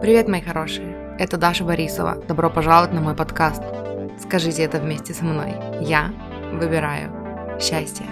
Привет, мои хорошие! Это Даша Борисова. Добро пожаловать на мой подкаст. Скажите это вместе со мной. Я выбираю счастье.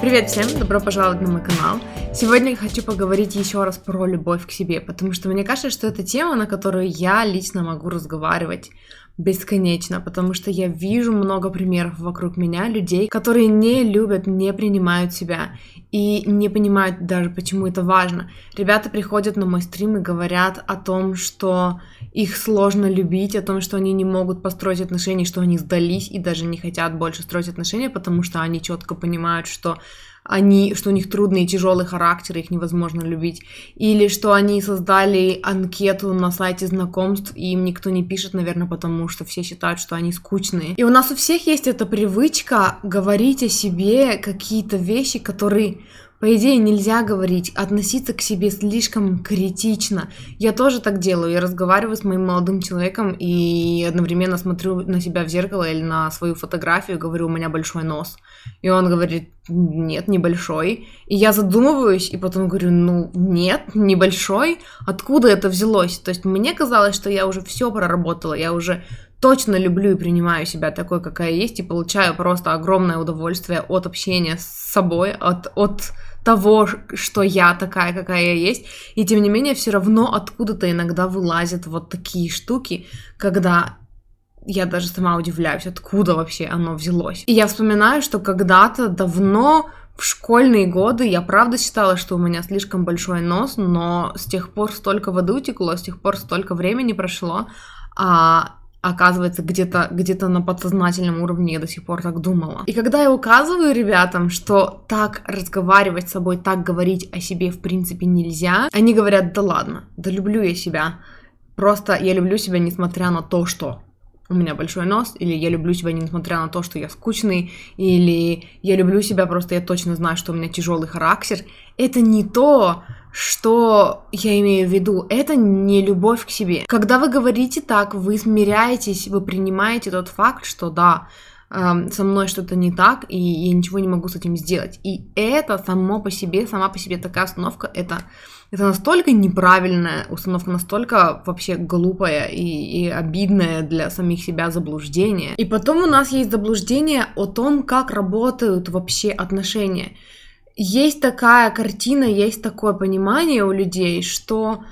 Привет всем, добро пожаловать на мой канал. Сегодня я хочу поговорить еще раз про любовь к себе, потому что мне кажется, что это тема, на которую я лично могу разговаривать бесконечно, потому что я вижу много примеров вокруг меня людей, которые не любят, не принимают себя и не понимают даже, почему это важно. Ребята приходят на мой стрим и говорят о том, что их сложно любить, о том, что они не могут построить отношения, что они сдались и даже не хотят больше строить отношения, потому что они четко понимают, что они, что у них трудный и тяжелый характер, их невозможно любить, или что они создали анкету на сайте знакомств, и им никто не пишет, наверное, потому что все считают, что они скучные. И у нас у всех есть эта привычка говорить о себе какие-то вещи, которые по идее, нельзя говорить, относиться к себе слишком критично. Я тоже так делаю. Я разговариваю с моим молодым человеком и одновременно смотрю на себя в зеркало или на свою фотографию, говорю, у меня большой нос. И он говорит, нет, небольшой. И я задумываюсь, и потом говорю, ну, нет, небольшой. Откуда это взялось? То есть мне казалось, что я уже все проработала, я уже точно люблю и принимаю себя такой, какая есть, и получаю просто огромное удовольствие от общения с собой, от, от того, что я такая, какая я есть, и тем не менее все равно откуда-то иногда вылазят вот такие штуки, когда я даже сама удивляюсь, откуда вообще оно взялось. И я вспоминаю, что когда-то давно в школьные годы я правда считала, что у меня слишком большой нос, но с тех пор столько воды утекло, с тех пор столько времени прошло, а оказывается, где-то где на подсознательном уровне я до сих пор так думала. И когда я указываю ребятам, что так разговаривать с собой, так говорить о себе в принципе нельзя, они говорят, да ладно, да люблю я себя. Просто я люблю себя, несмотря на то, что у меня большой нос, или я люблю себя, несмотря на то, что я скучный, или я люблю себя, просто я точно знаю, что у меня тяжелый характер. Это не то, что я имею в виду, это не любовь к себе. Когда вы говорите так, вы смиряетесь, вы принимаете тот факт, что да, э, со мной что-то не так, и я ничего не могу с этим сделать. И это само по себе, сама по себе такая установка, это, это настолько неправильная установка, настолько вообще глупая и, и обидная для самих себя заблуждение. И потом у нас есть заблуждение о том, как работают вообще отношения есть такая картина, есть такое понимание у людей, что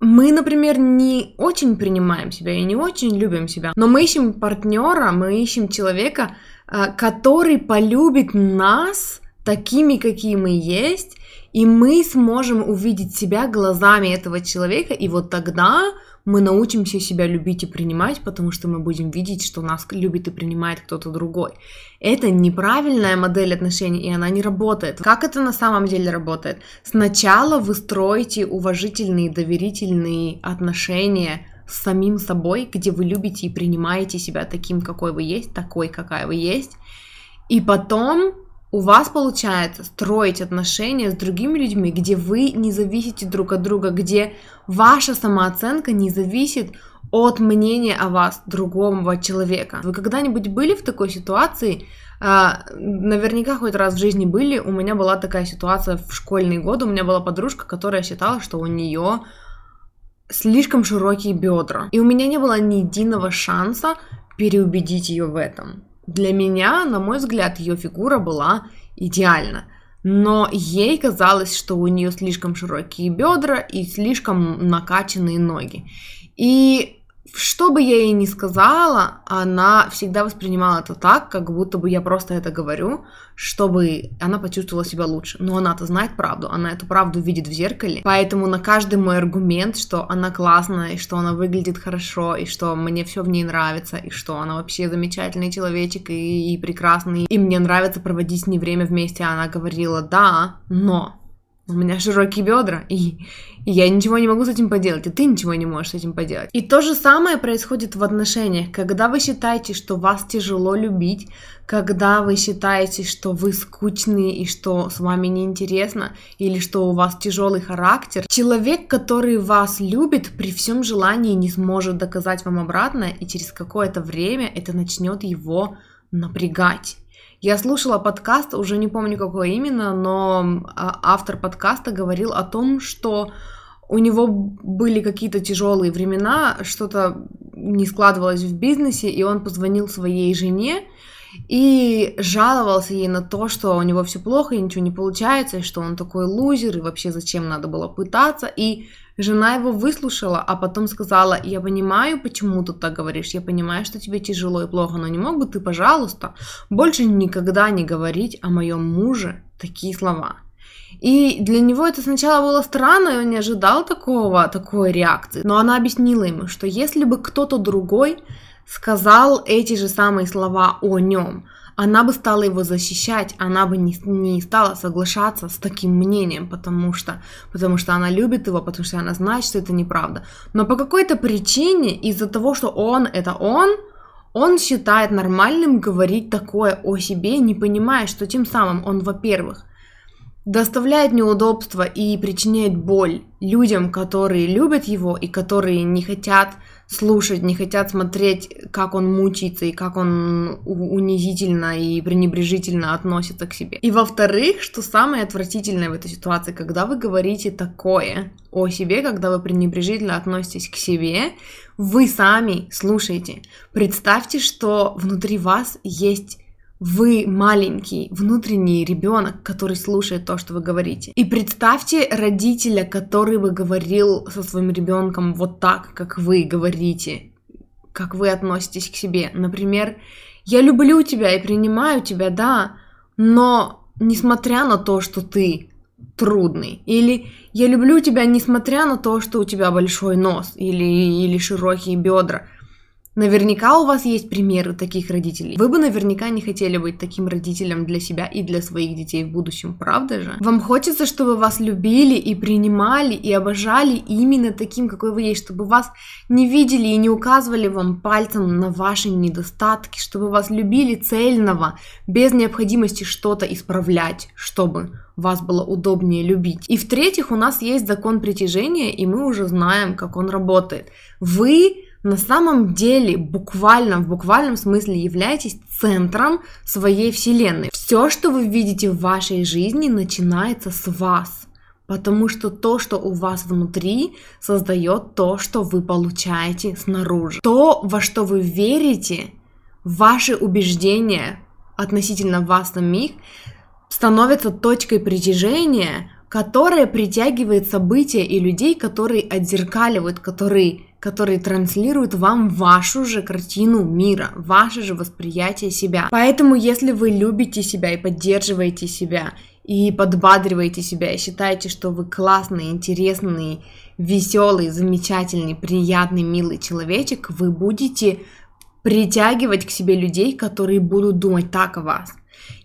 мы, например, не очень принимаем себя и не очень любим себя, но мы ищем партнера, мы ищем человека, э, который полюбит нас такими, какие мы есть, и мы сможем увидеть себя глазами этого человека, и вот тогда мы научимся себя любить и принимать, потому что мы будем видеть, что нас любит и принимает кто-то другой. Это неправильная модель отношений, и она не работает. Как это на самом деле работает? Сначала вы строите уважительные, доверительные отношения с самим собой, где вы любите и принимаете себя таким, какой вы есть, такой, какая вы есть. И потом у вас получается строить отношения с другими людьми, где вы не зависите друг от друга, где ваша самооценка не зависит от мнения о вас другого человека. Вы когда-нибудь были в такой ситуации? А, наверняка хоть раз в жизни были. У меня была такая ситуация в школьные годы. У меня была подружка, которая считала, что у нее слишком широкие бедра. И у меня не было ни единого шанса переубедить ее в этом. Для меня, на мой взгляд, ее фигура была идеальна. Но ей казалось, что у нее слишком широкие бедра и слишком накачанные ноги. И что бы я ей ни сказала, она всегда воспринимала это так, как будто бы я просто это говорю, чтобы она почувствовала себя лучше. Но она-то знает правду, она эту правду видит в зеркале. Поэтому на каждый мой аргумент, что она классная, и что она выглядит хорошо, и что мне все в ней нравится, и что она вообще замечательный человечек и, и прекрасный, и мне нравится проводить с ней время вместе, она говорила «да, но». У меня широкие бедра, и, и я ничего не могу с этим поделать, и ты ничего не можешь с этим поделать. И то же самое происходит в отношениях, когда вы считаете, что вас тяжело любить, когда вы считаете, что вы скучные и что с вами неинтересно, или что у вас тяжелый характер, человек, который вас любит, при всем желании не сможет доказать вам обратное, и через какое-то время это начнет его напрягать. Я слушала подкаст, уже не помню какой именно, но а, автор подкаста говорил о том, что у него были какие-то тяжелые времена, что-то не складывалось в бизнесе, и он позвонил своей жене и жаловался ей на то, что у него все плохо и ничего не получается, и что он такой лузер, и вообще зачем надо было пытаться. И жена его выслушала, а потом сказала, я понимаю, почему ты так говоришь, я понимаю, что тебе тяжело и плохо, но не мог бы ты, пожалуйста, больше никогда не говорить о моем муже такие слова. И для него это сначала было странно, и он не ожидал такого, такой реакции. Но она объяснила ему, что если бы кто-то другой сказал эти же самые слова о нем, она бы стала его защищать, она бы не, не стала соглашаться с таким мнением, потому что, потому что она любит его, потому что она знает, что это неправда. Но по какой-то причине, из-за того, что он это он, он считает нормальным говорить такое о себе, не понимая, что тем самым он, во-первых, доставляет неудобства и причиняет боль людям, которые любят его и которые не хотят слушать, не хотят смотреть, как он мучается и как он унизительно и пренебрежительно относится к себе. И во-вторых, что самое отвратительное в этой ситуации, когда вы говорите такое о себе, когда вы пренебрежительно относитесь к себе, вы сами слушайте. Представьте, что внутри вас есть вы маленький внутренний ребенок, который слушает то, что вы говорите. И представьте родителя, который бы говорил со своим ребенком вот так, как вы говорите, как вы относитесь к себе. Например, я люблю тебя и принимаю тебя, да, но несмотря на то, что ты трудный. Или я люблю тебя, несмотря на то, что у тебя большой нос или, или широкие бедра. Наверняка у вас есть примеры таких родителей. Вы бы наверняка не хотели быть таким родителем для себя и для своих детей в будущем, правда же? Вам хочется, чтобы вас любили и принимали и обожали именно таким, какой вы есть, чтобы вас не видели и не указывали вам пальцем на ваши недостатки, чтобы вас любили цельного, без необходимости что-то исправлять, чтобы вас было удобнее любить. И в-третьих, у нас есть закон притяжения, и мы уже знаем, как он работает. Вы на самом деле буквально, в буквальном смысле являетесь центром своей вселенной. Все, что вы видите в вашей жизни, начинается с вас. Потому что то, что у вас внутри, создает то, что вы получаете снаружи. То, во что вы верите, ваши убеждения относительно вас самих, становятся точкой притяжения, которая притягивает события и людей, которые отзеркаливают, которые которые транслируют вам вашу же картину мира, ваше же восприятие себя. Поэтому, если вы любите себя и поддерживаете себя, и подбадриваете себя, и считаете, что вы классный, интересный, веселый, замечательный, приятный, милый человечек, вы будете притягивать к себе людей, которые будут думать так о вас.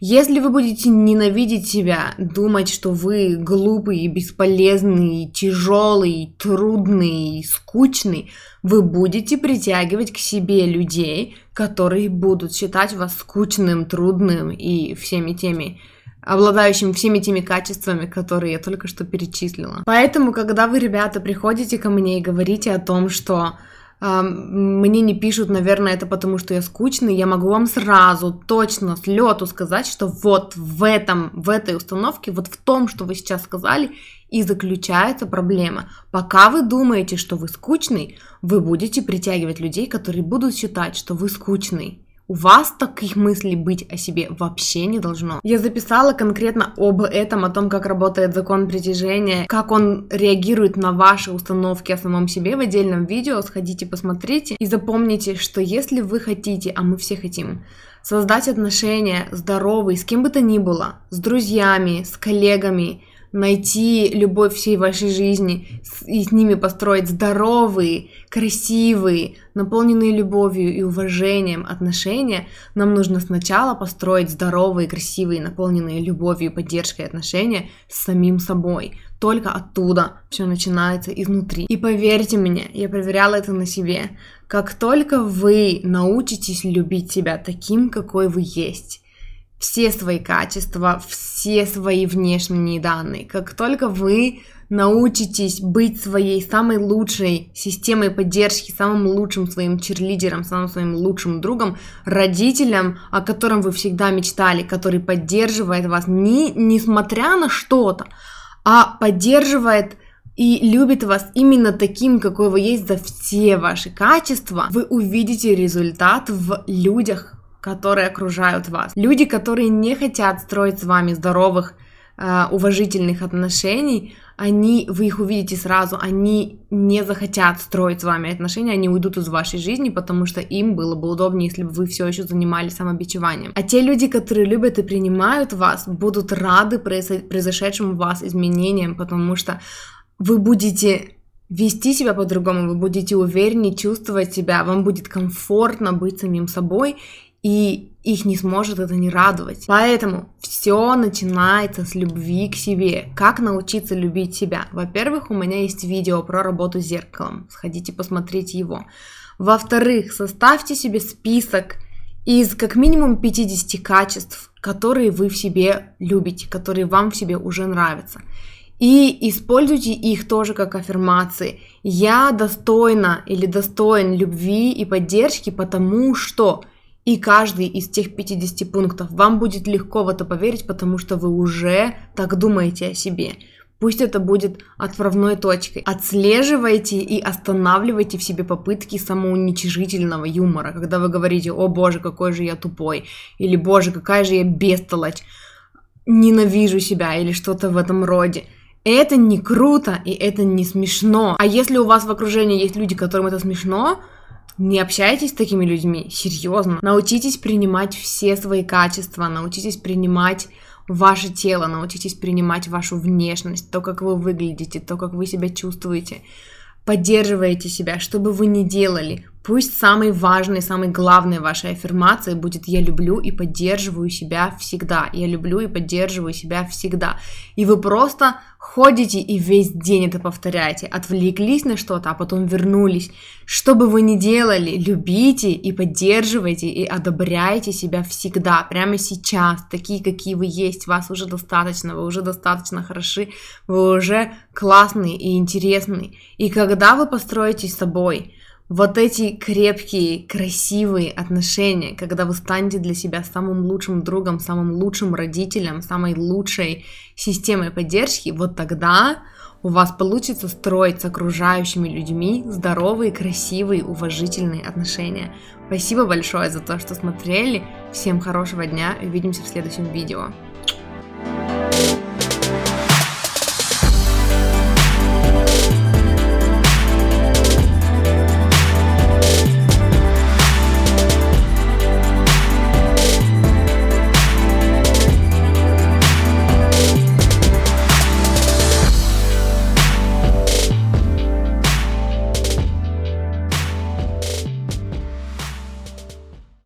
Если вы будете ненавидеть себя, думать, что вы глупый, бесполезный, тяжелый, трудный, скучный, вы будете притягивать к себе людей, которые будут считать вас скучным, трудным и всеми теми обладающим всеми теми качествами, которые я только что перечислила. Поэтому, когда вы, ребята, приходите ко мне и говорите о том, что мне не пишут, наверное, это потому, что я скучный, я могу вам сразу, точно, с лету сказать, что вот в этом, в этой установке, вот в том, что вы сейчас сказали, и заключается проблема. Пока вы думаете, что вы скучный, вы будете притягивать людей, которые будут считать, что вы скучный. У вас таких мыслей быть о себе вообще не должно. Я записала конкретно об этом, о том, как работает закон притяжения, как он реагирует на ваши установки о самом себе в отдельном видео. Сходите, посмотрите и запомните, что если вы хотите, а мы все хотим, создать отношения здоровые с кем бы то ни было, с друзьями, с коллегами, найти любовь всей вашей жизни и с ними построить здоровые, красивые, наполненные любовью и уважением отношения, нам нужно сначала построить здоровые, красивые, наполненные любовью и поддержкой отношения с самим собой. Только оттуда все начинается изнутри. И поверьте мне, я проверяла это на себе. Как только вы научитесь любить себя таким, какой вы есть, все свои качества, все свои внешние данные. Как только вы научитесь быть своей самой лучшей системой поддержки, самым лучшим своим черлидером, самым своим лучшим другом, родителем, о котором вы всегда мечтали, который поддерживает вас, не, несмотря на что-то, а поддерживает и любит вас именно таким, какой вы есть за все ваши качества, вы увидите результат в людях, которые окружают вас. Люди, которые не хотят строить с вами здоровых, э, уважительных отношений, они, вы их увидите сразу, они не захотят строить с вами отношения, они уйдут из вашей жизни, потому что им было бы удобнее, если бы вы все еще занимались самобичеванием. А те люди, которые любят и принимают вас, будут рады произошедшим у вас изменениям, потому что вы будете вести себя по-другому, вы будете увереннее чувствовать себя, вам будет комфортно быть самим собой, и их не сможет это не радовать. Поэтому все начинается с любви к себе. Как научиться любить себя? Во-первых, у меня есть видео про работу с зеркалом. Сходите посмотреть его. Во-вторых, составьте себе список из как минимум 50 качеств, которые вы в себе любите, которые вам в себе уже нравятся. И используйте их тоже как аффирмации. Я достойна или достоин любви и поддержки, потому что и каждый из тех 50 пунктов вам будет легко в это поверить, потому что вы уже так думаете о себе. Пусть это будет отправной точкой. Отслеживайте и останавливайте в себе попытки самоуничижительного юмора, когда вы говорите «О боже, какой же я тупой» или «Боже, какая же я бестолочь», «Ненавижу себя» или что-то в этом роде. Это не круто и это не смешно. А если у вас в окружении есть люди, которым это смешно, не общайтесь с такими людьми, серьезно. Научитесь принимать все свои качества, научитесь принимать ваше тело, научитесь принимать вашу внешность, то, как вы выглядите, то, как вы себя чувствуете. Поддерживайте себя, что бы вы ни делали. Пусть самой важной, самой главной вашей аффирмацией будет «я люблю и поддерживаю себя всегда». Я люблю и поддерживаю себя всегда. И вы просто ходите и весь день это повторяете. Отвлеклись на что-то, а потом вернулись. Что бы вы ни делали, любите и поддерживайте и одобряйте себя всегда, прямо сейчас, такие, какие вы есть. Вас уже достаточно, вы уже достаточно хороши, вы уже классный и интересный. И когда вы построите с собой вот эти крепкие, красивые отношения, когда вы станете для себя самым лучшим другом, самым лучшим родителем, самой лучшей системой поддержки, вот тогда у вас получится строить с окружающими людьми здоровые, красивые, уважительные отношения. Спасибо большое за то, что смотрели. Всем хорошего дня. Увидимся в следующем видео.